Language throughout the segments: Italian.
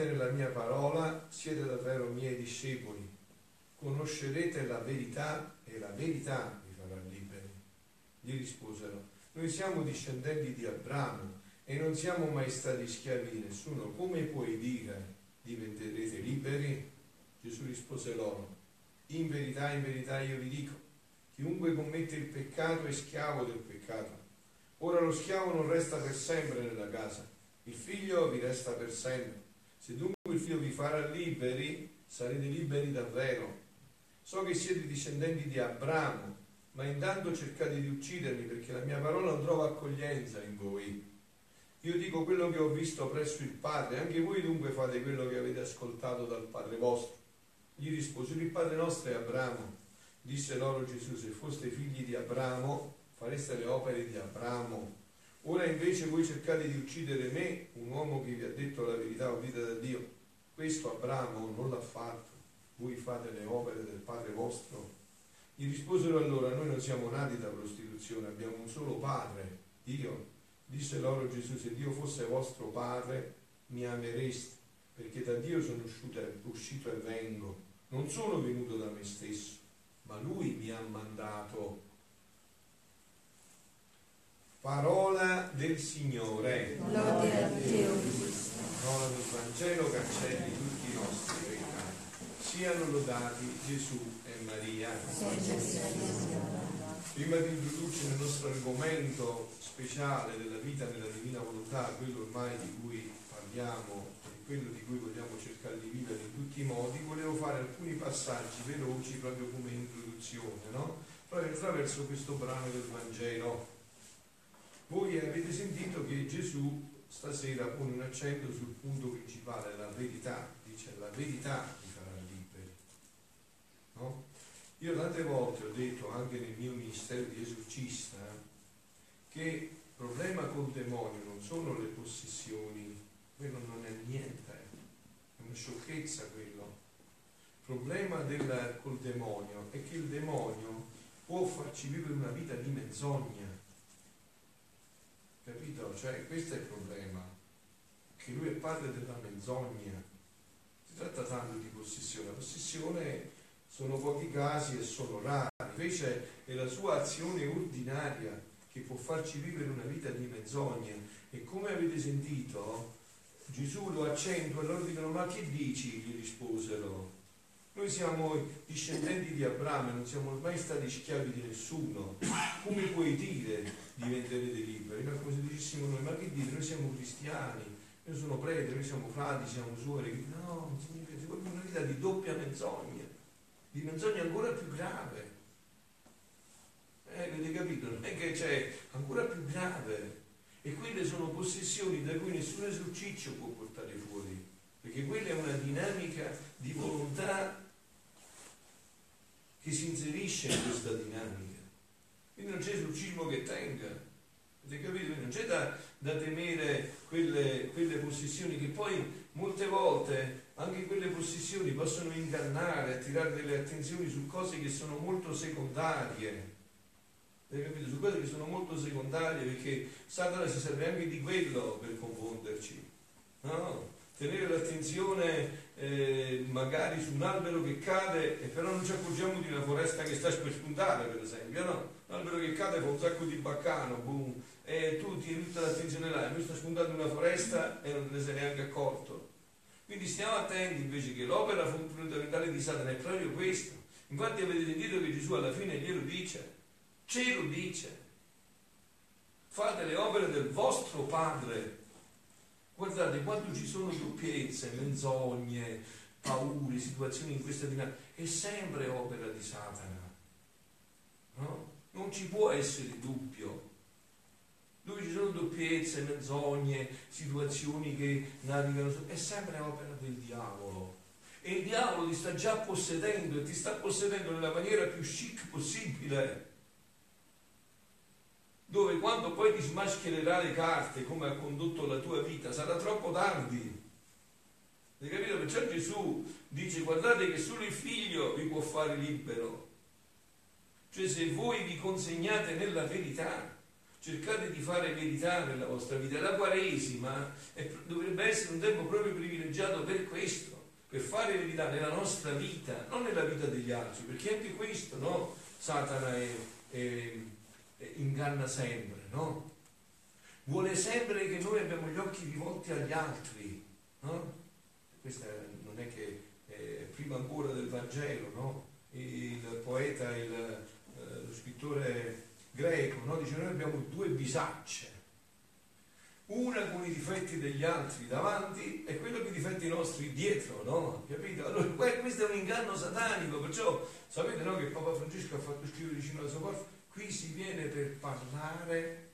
rimanete nella mia parola siete davvero miei discepoli, conoscerete la verità e la verità vi farà liberi. Gli risposero, noi siamo discendenti di Abramo e non siamo mai stati schiavi di nessuno, come puoi dire diventerete liberi? Gesù rispose loro, in verità, in verità io vi dico, chiunque commette il peccato è schiavo del peccato. Ora lo schiavo non resta per sempre nella casa, il figlio vi resta per sempre. Se dunque il figlio vi farà liberi, sarete liberi davvero. So che siete discendenti di Abramo, ma intanto cercate di uccidermi perché la mia parola non trova accoglienza in voi. Io dico quello che ho visto presso il Padre, anche voi dunque fate quello che avete ascoltato dal Padre vostro. Gli risposero, il Padre nostro è Abramo. Disse loro Gesù, se foste figli di Abramo, fareste le opere di Abramo. Ora invece voi cercate di uccidere me, un uomo che vi ha detto la verità udita da Dio. Questo Abramo non l'ha fatto. Voi fate le opere del Padre vostro. Gli risposero allora, noi non siamo nati da prostituzione, abbiamo un solo Padre, Dio. Disse loro Gesù, se Dio fosse vostro Padre, mi amereste, perché da Dio sono uscito, uscito e vengo non sono venuto da me stesso, ma lui mi ha mandato. Parola del Signore. Lode a te, o Cristo. Del Vangelo cancelli tutti i nostri peccati. Siano lodati Gesù e Maria. Prima di introdurci nel nostro argomento speciale della vita nella divina volontà, quello ormai di cui parliamo quello di cui vogliamo cercare di vivere in tutti i modi, volevo fare alcuni passaggi veloci proprio come introduzione, no? proprio attraverso questo brano del Vangelo. Voi avete sentito che Gesù stasera pone un accento sul punto principale, la verità, dice la verità vi farà liberi. No? Io tante volte ho detto anche nel mio ministero di esorcista che il problema col demonio non sono le possessioni quello non è niente, è una sciocchezza quello. Il problema del, col demonio è che il demonio può farci vivere una vita di menzogna. Cioè, questo è il problema, che lui è padre della menzogna. Si tratta tanto di possessione. La possessione sono pochi casi e sono rari, invece è la sua azione ordinaria che può farci vivere una vita di menzogna. E come avete sentito, Gesù lo accentua e loro dicono ma che dici? gli risposero. Noi siamo discendenti di Abramo non siamo mai stati schiavi di nessuno. Come puoi dire diventerete liberi? Ma come se dicessimo noi, ma che dite? Noi siamo cristiani, noi sono preti, noi siamo frati, siamo suori. No, significa, si vuole una vita di doppia menzogna, di menzogna ancora più grave. Eh, avete capito? Non è che c'è ancora più grave. E quelle sono possessioni da cui nessun esorciccio può portare fuori, perché quella è una dinamica di volontà che si inserisce in questa dinamica. Quindi non c'è esorcismo che tenga, avete capito? Non c'è da, da temere quelle, quelle possessioni che poi molte volte anche quelle possessioni possono ingannare, attirare delle attenzioni su cose che sono molto secondarie hai capito? Su cose che sono molto secondarie perché Satana si serve anche di quello per confonderci. No? Tenere l'attenzione eh, magari su un albero che cade e però non ci accorgiamo di una foresta che sta per spuntare, per esempio, no? L'albero che cade fa un sacco di baccano, boom, e tu tieni tutta l'attenzione là, e lui sta spuntando una foresta e non te ne sei neanche accorto. Quindi stiamo attenti invece che l'opera fondamentale di Satana è proprio questa. Infatti avete sentito che Gesù alla fine glielo dice, Cielo dice, fate le opere del vostro Padre. Guardate, quando ci sono doppiezze, menzogne, paure, situazioni in questa dinamica, è sempre opera di Satana. No? Non ci può essere dubbio. Dove ci sono doppiezze, menzogne, situazioni che navigano, è sempre opera del diavolo. E il diavolo ti sta già possedendo e ti sta possedendo nella maniera più chic possibile dove quando poi ti smaschererà le carte come ha condotto la tua vita sarà troppo tardi. Hai capito? Perciò Gesù dice guardate che solo il figlio vi può fare libero. Cioè se voi vi consegnate nella verità, cercate di fare verità nella vostra vita. La Quaresima è, dovrebbe essere un tempo proprio privilegiato per questo, per fare verità nella nostra vita, non nella vita degli altri, perché anche questo, no? Satana è, è, inganna sempre, no? Vuole sempre che noi abbiamo gli occhi rivolti agli altri, no? Questa non è che è prima ancora del Vangelo, no? Il poeta, il, eh, lo scrittore greco, no? dice noi abbiamo due bisacce, una con i difetti degli altri davanti e quello con i difetti nostri dietro, no? Capito? Allora questo è un inganno satanico, perciò sapete no, che Papa Francesco ha fatto scrivere vicino alla sua porta, qui si viene per parlare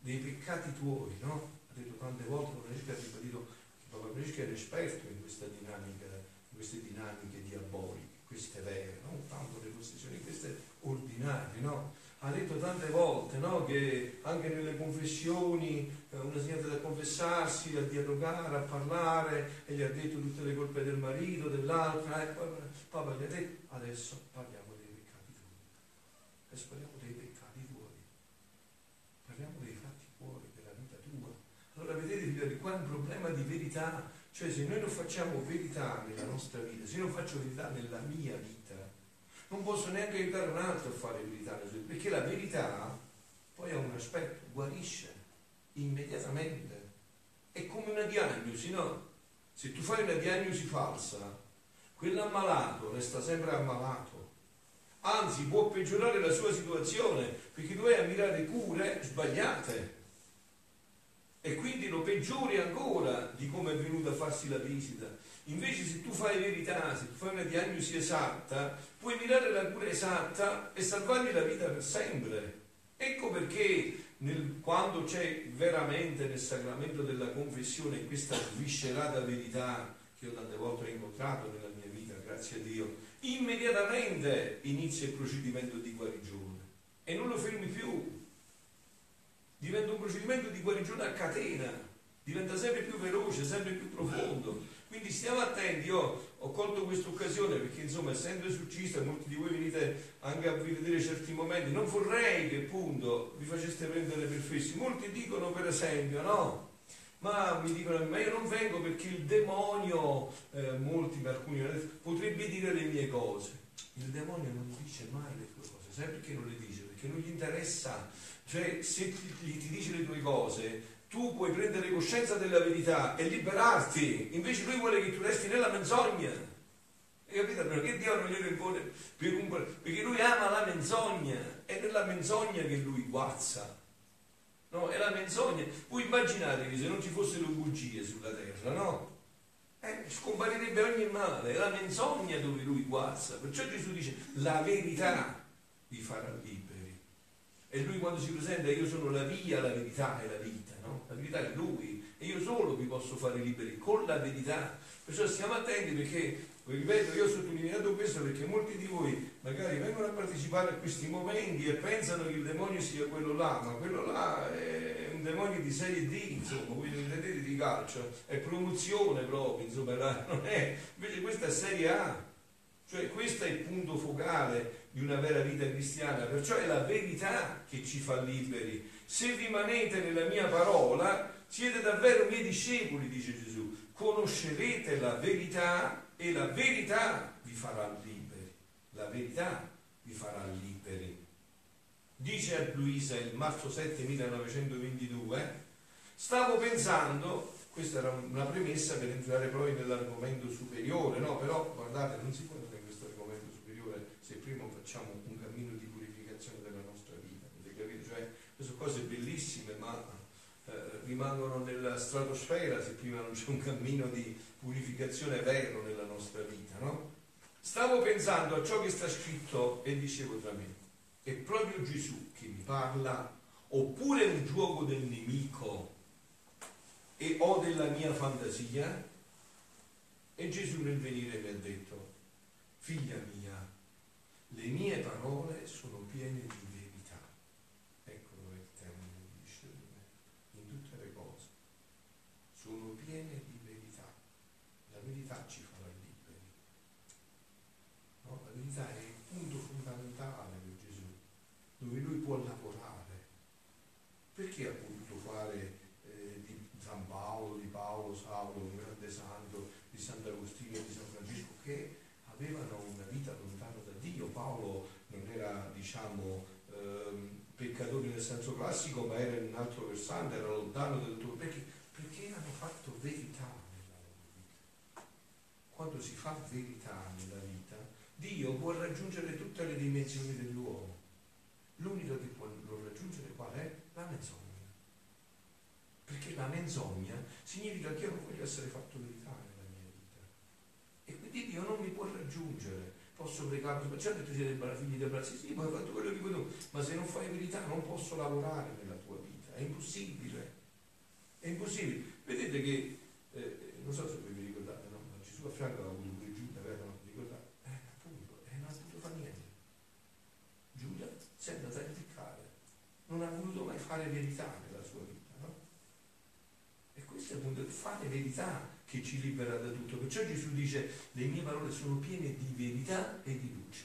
dei peccati tuoi, no? Ha detto tante volte, Francesco ha ribadito che Papa Francesco era esperto in questa dinamica, in queste dinamiche diaboliche, queste vere, non tanto le possessioni, queste ordinarie, no? Ha detto tante volte no? che anche nelle confessioni eh, una signora da confessarsi, a dialogare, a parlare, e gli ha detto tutte le colpe del marito, dell'altra, e poi Papa gli ha detto adesso parliamo. Adesso parliamo dei peccati tuoi. Parliamo dei fatti tuoi, della vita tua. Allora vedete, figlioli, qua è un problema di verità. Cioè se noi non facciamo verità nella nostra vita, se io non faccio verità nella mia vita, non posso neanche aiutare un altro a fare verità, perché la verità poi ha un aspetto, guarisce immediatamente. È come una diagnosi, no? Se tu fai una diagnosi falsa, quell'ammalato resta sempre ammalato. Anzi, può peggiorare la sua situazione perché tu vai a mirare cure sbagliate. E quindi lo peggiori ancora di come è venuto a farsi la visita. Invece se tu fai verità, se tu fai una diagnosi esatta, puoi mirare la cura esatta e salvargli la vita per sempre. Ecco perché nel, quando c'è veramente nel sacramento della confessione questa viscerata verità che io tante volte ho incontrato nella mia vita, grazie a Dio, immediatamente inizia il procedimento di guarigione e non lo fermi più. Diventa un procedimento di guarigione a catena, diventa sempre più veloce, sempre più profondo. Quindi stiamo attenti, io ho colto questa occasione perché insomma essendo esorcista molti di voi venite anche a vedere certi momenti, non vorrei che appunto vi faceste prendere per fessi. Molti dicono per esempio, no? Ma mi dicono, ma io non vengo perché il demonio, eh, molti, alcuni potrebbe dire le mie cose. Il demonio non dice mai le tue cose, sai perché non le dice? Perché non gli interessa, cioè se ti, ti dice le tue cose, tu puoi prendere coscienza della verità e liberarti, invece lui vuole che tu resti nella menzogna. Hai capito? Perché Dio non glielo impone? Perché lui ama la menzogna, è nella menzogna che lui guazza. No, è la menzogna. Voi immaginate che se non ci fossero bugie sulla terra, no? Eh, scomparirebbe ogni male, è la menzogna dove lui guazza. Perciò Gesù dice la verità vi farà liberi. E lui quando si presenta, io sono la via, la verità e la vita no? La verità è Lui e io solo vi posso fare liberi con la verità. Perciò stiamo attenti perché, ripeto, io ho sottolineato questo perché molti di voi magari vengono a partecipare a questi momenti e pensano che il demonio sia quello là, ma quello là è un demonio di serie D, insomma, voi vedete di calcio, è promozione proprio, insomma, non è, invece questa è serie A. Cioè questo è il punto focale di una vera vita cristiana, perciò è la verità che ci fa liberi. Se rimanete nella mia parola, siete davvero miei discepoli, dice Gesù. Conoscerete la verità e la verità vi farà liberi. La verità vi farà liberi. Dice a Luisa il marzo 7 1922, stavo pensando, questa era una premessa per entrare poi nell'argomento superiore, no? Però guardate, non si può entrare in questo argomento superiore se prima facciamo un cammino di purificazione della nostra vita, capito? Cioè, sono cose bellissime, ma rimangono nella stratosfera se prima non c'è un cammino di purificazione vero nella nostra vita, no? Stavo pensando a ciò che sta scritto e dicevo tra me, è proprio Gesù che mi parla, oppure un gioco del nemico e o della mia fantasia? E Gesù nel venire mi ha detto, figlia mia, le mie parole sono piene di verità. Ecco dove il termine dice in tutte le cose. Sono piene di verità. La verità può lavorare. Perché ha potuto fare eh, di San Paolo, di Paolo, Saulo, un grande santo, di Sant'Agostino e di San Francesco, che avevano una vita lontana da Dio. Paolo non era, diciamo, ehm, peccatore nel senso classico, ma era in un altro versante, era lontano da tutto. Perché? Perché hanno fatto verità nella loro vita. Quando si fa verità nella vita, Dio può raggiungere tutte le dimensioni dell'uomo. L'unico che può raggiungere qual è? La menzogna. Perché la menzogna significa che io non voglio essere fatto verità nella mia vita. E quindi Dio non mi può raggiungere. Posso pregare, ma certo tu siete figli sì, ma hai fatto quello che vuoi tu, ma se non fai verità non posso lavorare nella tua vita, è impossibile. È impossibile. Vedete che, eh, non so se voi vi ricordate, no? Ma Gesù a fianco aveva avuto pure Giuda, vero? No? Ricordate? Eh, appunto, e non ha potuto fare niente. Giuda si è andata a impiccare, non ha voluto mai fare verità nella sua vita, no? E questo è appunto fare verità che ci libera da tutto. Perciò Gesù dice, le mie parole sono piene di verità e di luce.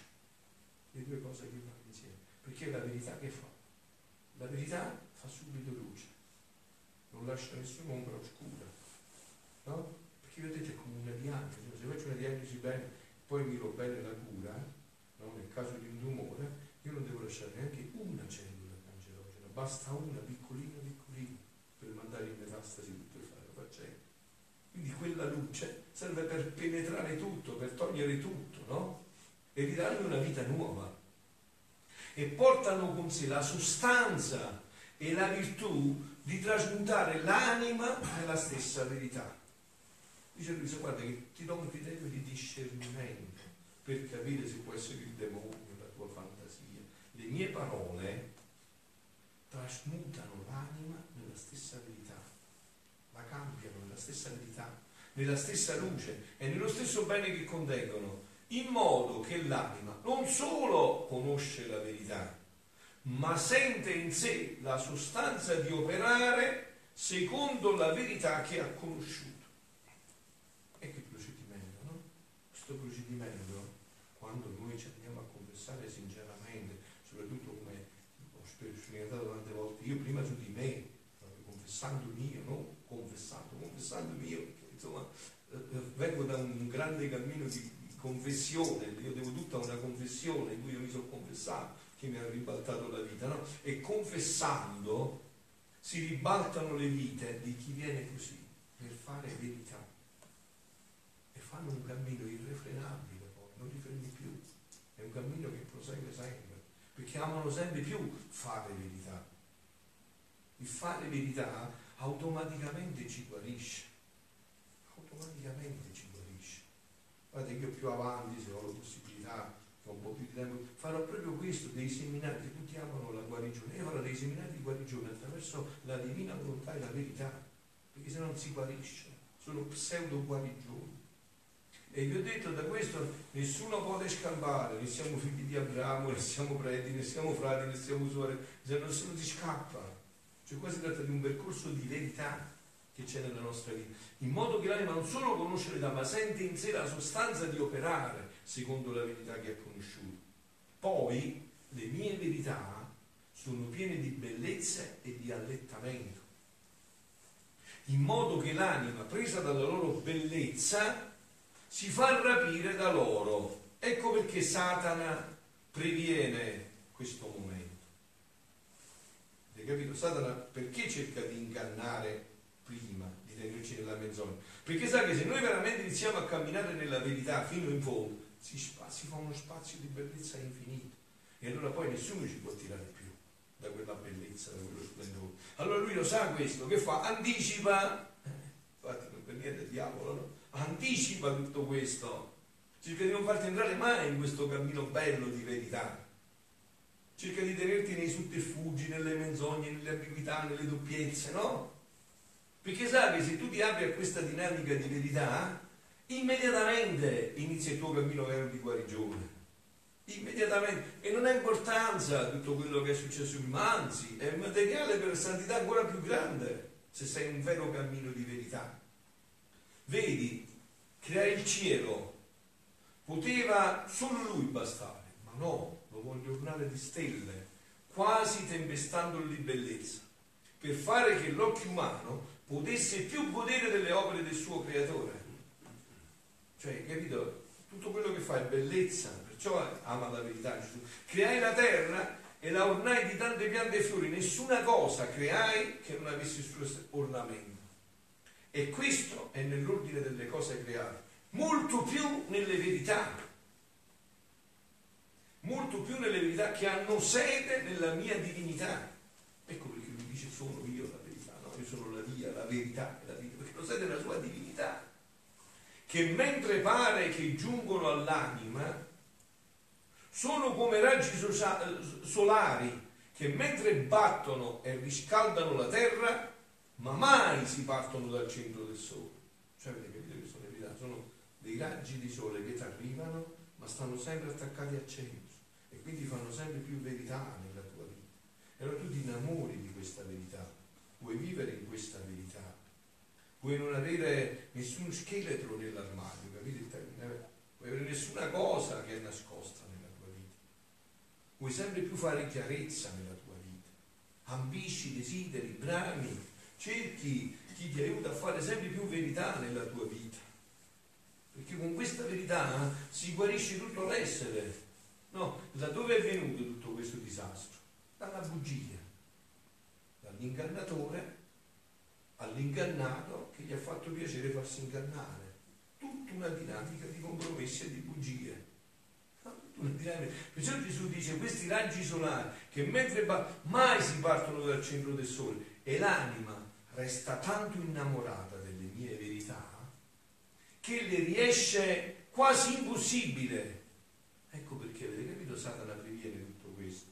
Le due cose che vanno insieme. Perché è la verità che fa? La verità fa subito luce non lascia nessuna ombra oscura, no? Perché vedete è come una diagnosi, se faccio una diagnosi bene, poi miro bene la cura, no? nel caso di un tumore, io non devo lasciare neanche una cellula cancerogena, basta una piccolina piccolina per mandare in metastasi tutto il faccende. Quindi quella luce serve per penetrare tutto, per togliere tutto, no? E ridargli una vita nuova. E portano con sé la sostanza e la virtù di trasmutare l'anima nella stessa verità. Dice Luisa, guarda che ti do un criterio di discernimento per capire se può essere il demonio, la tua fantasia. Le mie parole trasmutano l'anima nella stessa verità, la cambiano nella stessa verità, nella stessa luce e nello stesso bene che contengono, in modo che l'anima non solo conosce la verità, ma sente in sé la sostanza di operare secondo la verità che ha conosciuto. E che procedimento, no? Questo procedimento, quando noi ci andiamo a confessare sinceramente, soprattutto come ho sperimentato tante volte, io prima su di me, confessando mio, no? Confessando, confessando mio, insomma eh, vengo da un grande cammino di confessione, io devo tutta una confessione in cui io mi sono confessato che mi ha ribaltato la vita, no? E confessando si ribaltano le vite di chi viene così per fare verità. E fanno un cammino irrefrenabile poi, non li fermi più. È un cammino che prosegue sempre, perché amano sempre più fare verità. Il fare verità automaticamente ci guarisce. Automaticamente ci guarisce. Guardate, io più avanti, se ho la possibilità, un po' più di tempo, farò proprio questo, dei seminari che tutti amano la guarigione. Io farò dei seminari di guarigione attraverso la divina volontà e la verità, perché se no non si guarisce, sono pseudo guarigioni. E vi ho detto da questo nessuno può scampare, ne siamo figli di Abramo, ne siamo preti, ne siamo frati, ne siamo suore, se non si scappa. Cioè qua si tratta di un percorso di verità che c'è nella nostra vita, in modo che l'anima non solo conosce l'età, ma sente in sé la sostanza di operare secondo la verità che ha conosciuto. Poi le mie verità sono piene di bellezza e di allettamento, in modo che l'anima, presa dalla loro bellezza, si fa rapire da loro. Ecco perché Satana previene questo momento. Capito? Satana perché cerca di ingannare prima, di tenerci nella menzogna? Perché sa che se noi veramente iniziamo a camminare nella verità fino in fondo, si, si fa uno spazio di bellezza infinito e allora poi nessuno ci può tirare più da quella bellezza, da quello splendore. Allora lui lo sa questo, che fa? Anticipa, infatti non per niente diavolo, no? Anticipa tutto questo, cerca di non farti entrare mai in questo cammino bello di verità. Cerca di tenerti nei sotterfugi, nelle menzogne, nelle ambiguità, nelle doppiezze, no? Perché sa che se tu ti apri a questa dinamica di verità, immediatamente inizia il tuo cammino vero di guarigione. Immediatamente. E non ha importanza tutto quello che è successo prima, anzi, è materiale per santità ancora più grande se sei in un vero cammino di verità. Vedi, creare il cielo poteva solo lui bastare, ma no, lo voglio ornare di stelle. quasi tempestandolo di bellezza, per fare che l'occhio umano potesse più godere delle opere del suo creatore. Cioè, capito? Tutto quello che fa è bellezza, perciò ama la verità Gesù. Creai la terra e la ornai di tante piante e fiori, nessuna cosa creai che non avesse il suo ornamento. E questo è nell'ordine delle cose create, molto più nelle verità, molto più nelle verità che hanno sede nella mia divinità. Ecco perché lui dice sono io la verità, no? io sono la via, la verità la vita, perché lo sede nella sua divinità, che mentre pare che giungono all'anima, sono come raggi solari che mentre battono e riscaldano la terra, ma mai si partono dal centro del sole. Cioè avete capito che sono le verità? Sono dei raggi di sole che ti arrivano, ma stanno sempre attaccati al centro quindi fanno sempre più verità nella tua vita. E allora tu ti innamori di questa verità, vuoi vivere in questa verità, vuoi non avere nessun scheletro nell'armadio, capite il termine? Vuoi avere nessuna cosa che è nascosta vuoi sempre più fare chiarezza nella tua vita, ambisci, desideri, brami, cerchi chi ti aiuta a fare sempre più verità nella tua vita, perché con questa verità si guarisce tutto l'essere. No, da dove è venuto tutto questo disastro? Dalla bugia, dall'ingannatore all'ingannato che gli ha fatto piacere farsi ingannare. Tutta una dinamica di compromessi e di bugie. Perciò Gesù dice questi raggi solari che mentre mai si partono dal centro del sole e l'anima resta tanto innamorata delle mie verità che le riesce quasi impossibile. Ecco perché avete capito Satana previene tutto questo.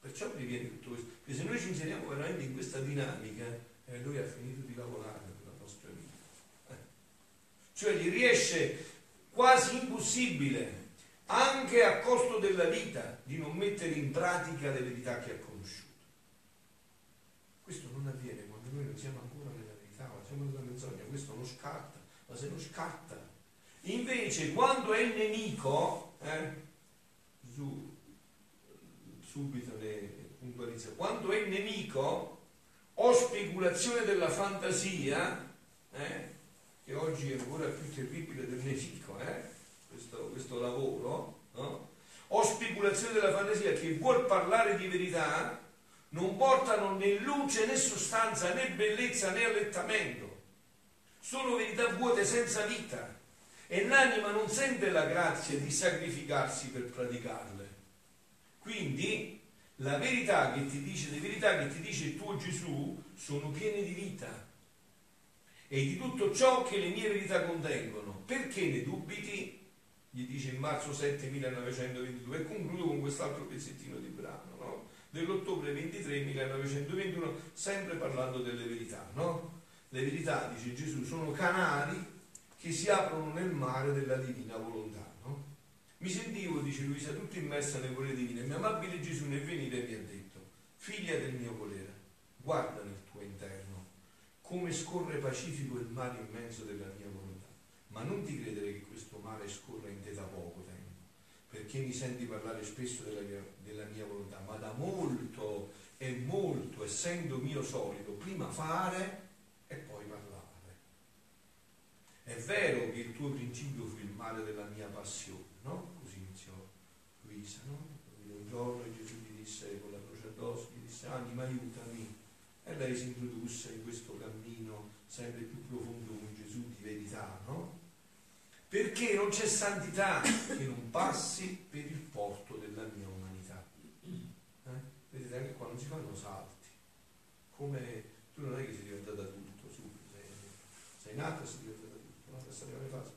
Perciò previene tutto questo. Perché se noi ci inseriamo veramente in questa dinamica, eh, lui ha finito di lavorare nella nostra vita. Eh. Cioè gli riesce quasi impossibile anche a costo della vita, di non mettere in pratica le verità che ha conosciuto. Questo non avviene quando noi non siamo ancora nella verità, ma siamo nella menzogna, questo non scatta, ma se non scatta. Invece quando è il nemico, eh, su, subito ne puntualizza, quando è il nemico o speculazione della fantasia, eh, che oggi è ancora più terribile del nemico, eh, questo, questo lavoro, no? o speculazione della fantasia che vuol parlare di verità, non portano né luce né sostanza né bellezza né allettamento. Sono verità vuote senza vita e l'anima non sente la grazia di sacrificarsi per praticarle. Quindi la verità che ti dice, le verità che ti dice il tuo Gesù sono piene di vita e di tutto ciò che le mie verità contengono. Perché ne dubiti? gli dice in marzo 7 1922 e concludo con quest'altro pezzettino di brano no? dell'ottobre 23 1921 sempre parlando delle verità no? le verità dice Gesù sono canali che si aprono nel mare della divina volontà no? mi sentivo dice Luisa tutto immersa nel volere divino e mio amabile Gesù nel venire mi ha detto. Figlia del mio volere guarda nel tuo interno come scorre pacifico il mare immenso della mia volontà. Ma non ti credere che questo mare scorra in te da poco tempo, perché mi senti parlare spesso della mia, della mia volontà, ma da molto e molto, essendo mio solito, prima fare e poi parlare. È vero che il tuo principio fu il male della mia passione, no? Così iniziò Luisa, no? Un giorno Gesù gli disse con la croce addosso, gli disse anima aiutami. E lei si introdusse in questo cammino sempre più profondo con Gesù di verità, no? perché non c'è santità che non passi per il porto della mia umanità. Eh? Vedete anche qua non si fanno salti, come tu non è che sei diventato adulto subito, sei, sei nato e sei diventato? Questa la prima fase,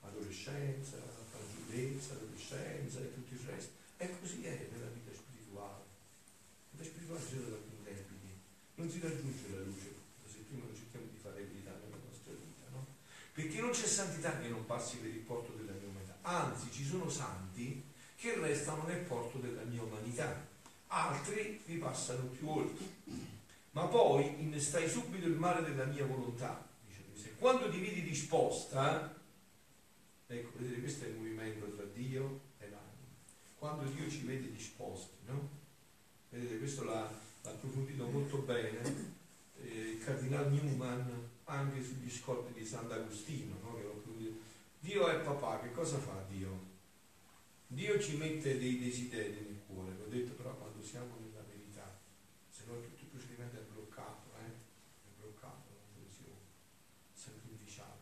adolescenza, fanciullezza, adolescenza e tutto il resto. E così è nella vita spirituale. La vita spirituale si da più debiti, non si raggiunge la luce. Perché non c'è santità che non passi per il porto della mia umanità, anzi ci sono santi che restano nel porto della mia umanità, altri vi passano più oltre, ma poi innestai subito il mare della mia volontà. Dice, quando ti vedi disposta, ecco, vedete, questo è il movimento tra Dio e l'anima, quando Dio ci vede disposti, no? Vedete, questo l'ha, l'ha approfondito molto bene eh, il cardinal Newman anche sugli scorpi di Sant'Agostino. No? Dio è papà, che cosa fa Dio? Dio ci mette dei desideri nel cuore, l'ho detto però quando siamo nella verità, se no tutto il procedimento è bloccato, eh? è bloccato, non funziona, sempre inficiato.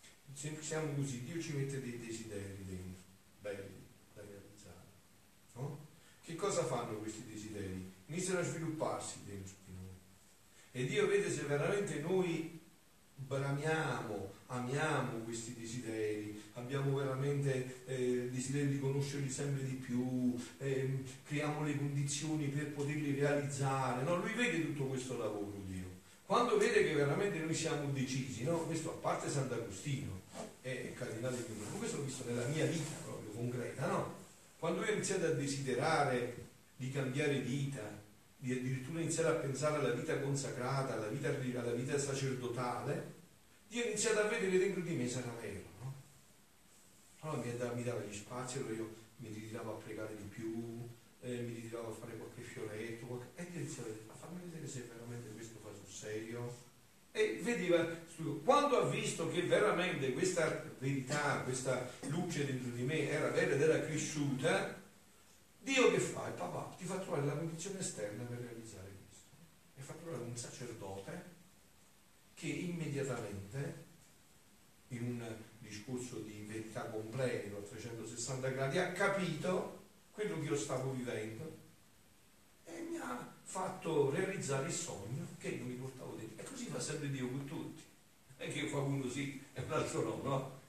Se siamo così, Dio ci mette dei desideri dentro, belli, da realizzare. No? Che cosa fanno questi desideri? Iniziano a svilupparsi dentro di noi. E Dio vede se veramente noi bramiamo, amiamo questi desideri, abbiamo veramente eh, desiderio di conoscerli sempre di più, eh, creiamo le condizioni per poterli realizzare. No? Lui vede tutto questo lavoro, Dio. Quando vede che veramente noi siamo decisi, no? questo a parte Sant'Agostino Cardinale di Piumano, questo l'ho visto nella mia vita proprio concreta, no? Quando io ho iniziato a desiderare di cambiare vita, di addirittura iniziare a pensare alla vita consacrata, alla vita, alla vita sacerdotale, Dio ha iniziato a vedere dentro di me se era vero, no? Allora mi, dava, mi dava gli spazi, allora io mi ritiravo a pregare di più, eh, mi ritiravo a fare qualche fioretto, qualche... e Dio iniziava a fammi vedere se veramente questo fa sul serio. E vedeva, quando ha visto che veramente questa verità, questa luce dentro di me era vera ed era cresciuta, Dio che fa? Il papà ti fa trovare la condizione esterna per realizzare questo. E fa trovare un sacerdote che immediatamente, in un discorso di verità completo a 360 gradi, ha capito quello che io stavo vivendo e mi ha fatto realizzare il sogno che io mi portavo dentro. Fa sempre Dio con tutti. Non è che fa uno sì e un altro no, no?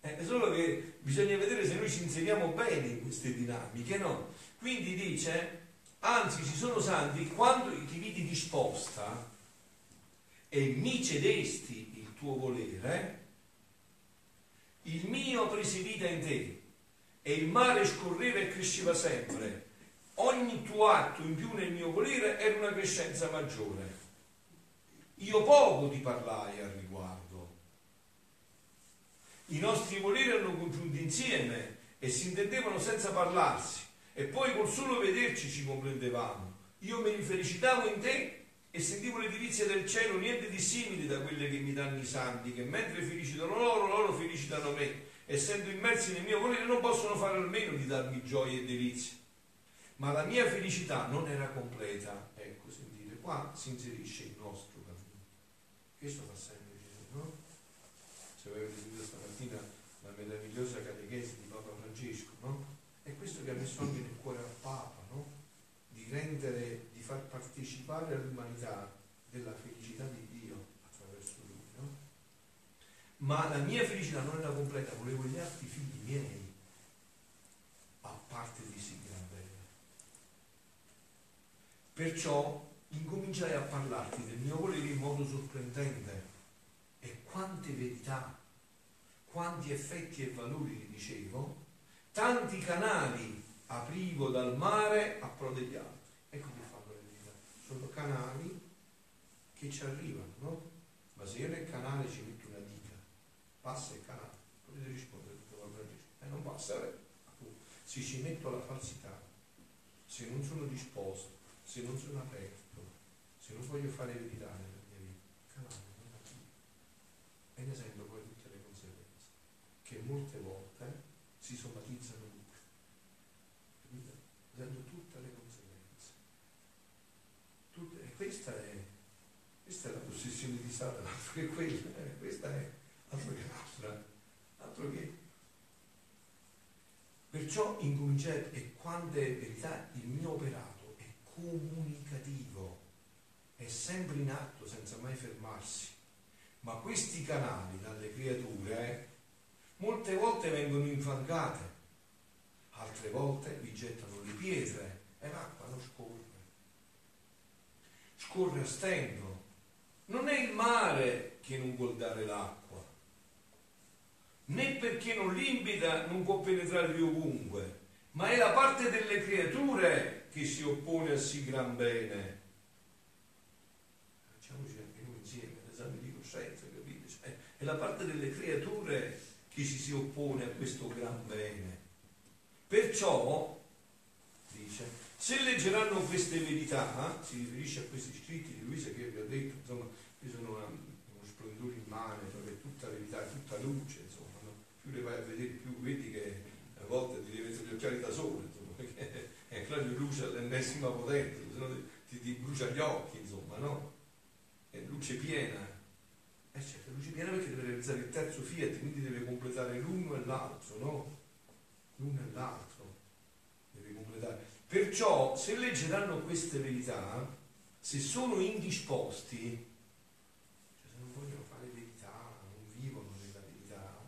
È solo che bisogna vedere se noi ci inseriamo bene in queste dinamiche, no? Quindi dice, anzi ci sono santi, quando ti vidi disposta, e mi cedesti il tuo volere, il mio prese vita in te e il mare scorreva e cresceva sempre. Ogni tuo atto in più nel mio volere era una crescenza maggiore. Io poco ti parlai al riguardo. I nostri voleri erano congiunti insieme e si intendevano senza parlarsi e poi col solo vederci ci comprendevamo. Io me li felicitavo in te e sentivo le delizie del cielo niente di simili da quelle che mi danno i santi, che mentre felicitano loro, loro felicitano me. Essendo immersi nel mio volere non possono fare almeno di darmi gioie e delizie. Ma la mia felicità non era completa. Ecco, sentite, qua si inserisce il nostro. Questo fa sempre Gesù, no? Se avete sentito stamattina la meravigliosa catechesi di Papa Francesco, no? È questo che ha messo anche nel cuore al Papa, no? Di rendere far partecipare all'umanità della felicità di Dio attraverso lui. No? Ma la mia felicità non era completa, volevo gli altri figli miei, a parte di bene. Perciò incominciai a parlarti del mio volere in modo sorprendente e quante verità, quanti effetti e valori ti dicevo, tanti canali aprivo dal mare a pro degli altri. Ecco sono canali che ci arrivano, no? Ma se io nel canale ci metto una dica, passa il canale, potete rispondere tutto quello che E non passa, eh? se ci metto la falsità, se non sono disposto, se non sono aperto, se non voglio fare verità nella mia vita, il canale non arriva. E ne sento poi tutte le conseguenze, che molte volte si somatizzano tutte. Capite? Sento tutte le conseguenze questa è, questa è la possessione di Satana, altro che quella, eh, questa è altro che l'altra, altro che. Perciò incominciate, e quando è verità, il mio operato è comunicativo, è sempre in atto senza mai fermarsi. Ma questi canali dalle creature eh, molte volte vengono infangate, altre volte vi gettano le pietre e l'acqua non scorre scorre a stento. Non è il mare che non vuol dare l'acqua, né perché non limpida non può penetrare più ovunque, ma è la parte delle creature che si oppone a sì gran bene. Facciamoci anche noi insieme l'esame di coscienza, capite? Cioè, è la parte delle creature che si, si oppone a questo gran bene. Perciò, dice, Se leggeranno queste verità, si riferisce a questi scritti di Luisa che vi ho detto, insomma, qui sono una, uno splendore immane, dove è tutta verità, tutta luce, insomma, no? più le vai a vedere, più vedi che a volte ti devi mettere gli occhiali da sole, insomma, perché è di luce all'ennesima potenza, se no ti, ti brucia gli occhi, insomma, no? È luce piena. Eh certo, luce piena perché deve realizzare il terzo fiat, quindi deve completare l'uno e l'altro, no? L'uno e l'altro. Deve completare. Perciò, se leggeranno queste verità, se sono indisposti, cioè se non vogliono fare verità, non vivono nella verità,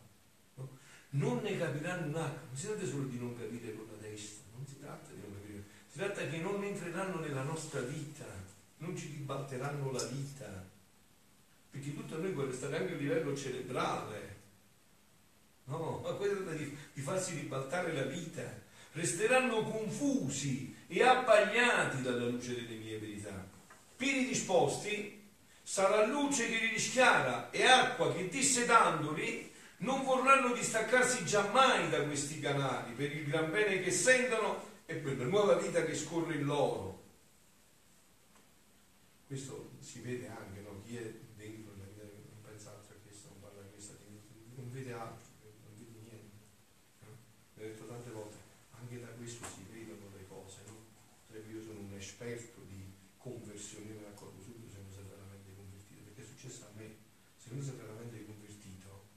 no? non ne capiranno un attimo. Si tratta solo di non capire con la testa, non si tratta di non capire, si tratta che non entreranno nella nostra vita, non ci ribalteranno la vita, perché tutto a noi vuole stare anche a livello cerebrale. No, ma quello di, di farsi ribaltare la vita resteranno confusi e abbagliati dalla luce delle mie verità. Pieni disposti, sarà luce che li rischiara e acqua che dissetandoli non vorranno distaccarsi giammai da questi canali per il gran bene che sentono e per la nuova vita che scorre in loro. Questo si vede anche, no? chi è dentro la vita non pensa altro a questo, non parla a questo, non vede altro, non vede niente. No? L'ho detto tante volte, anche da questo si vedono le cose, no? Cioè io sono un esperto di conversione, io mi accorgo subito se non sei veramente convertito, perché è successo a me, se non sei veramente convertito,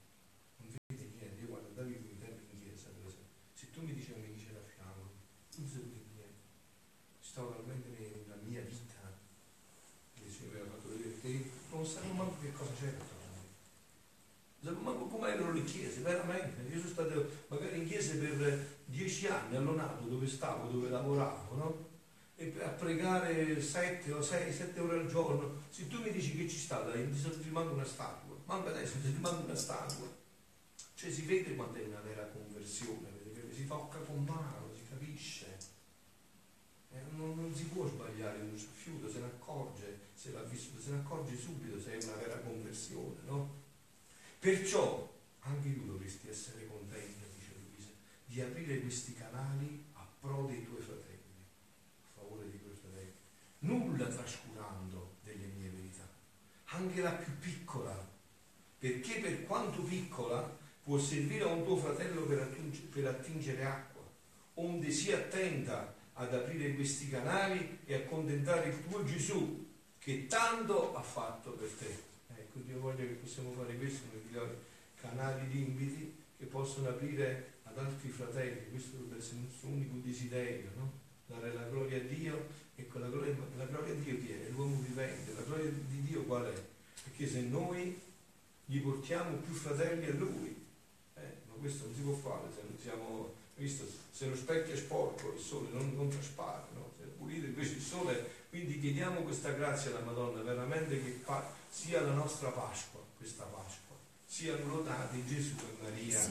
non vedi niente, io quando andavo in tempi in chiesa, per esempio, se tu mi dicevi che c'era a fianco, non sapevo niente, stavo talmente nella mia vita, che il Signore mi fatto vedere che non sapevo manco che cosa c'era attorno a me. Non sapevo manco le chiese, veramente, io sono stato magari in chiesa per dieci anni a Lonato dove stavo, dove lavoravo, no? E a pregare sette o sei, sette ore al giorno. Se tu mi dici che ci sta, dai, ti rimane una statua. Manco adesso ti rimane una statua. Cioè si vede quando è una vera conversione, si tocca con mano, si capisce. Eh, non, non, si può sbagliare in un soffiuto, se ne accorge, se l'ha vissuto, se ne accorge subito se è una vera conversione, no? Perciò anche tu dovresti essere contento di aprire questi canali a pro dei tuoi fratelli, a favore dei tuoi fratelli, nulla trascurando delle mie verità, anche la più piccola, perché per quanto piccola può servire a un tuo fratello per, attingere, per attingere acqua, onde sia attenta ad aprire questi canali e a contentare il tuo Gesù che tanto ha fatto per te. Ecco, Dio voglio che possiamo fare questo, canali limpidi che possono aprire ad altri fratelli, questo dovrebbe essere il nostro unico desiderio, no? dare la gloria a Dio e con la gloria, la gloria a Dio chi è? L'uomo vivente, la gloria di Dio qual è? Perché se noi gli portiamo più fratelli a Lui, eh, ma questo non si può fare se non siamo, visto, se lo specchio è sporco il sole non, non traspare, no? se è pulito invece il sole, quindi chiediamo questa grazia alla Madonna veramente che sia la nostra Pasqua, questa Pasqua siano lodati Gesù e Maria. Sì,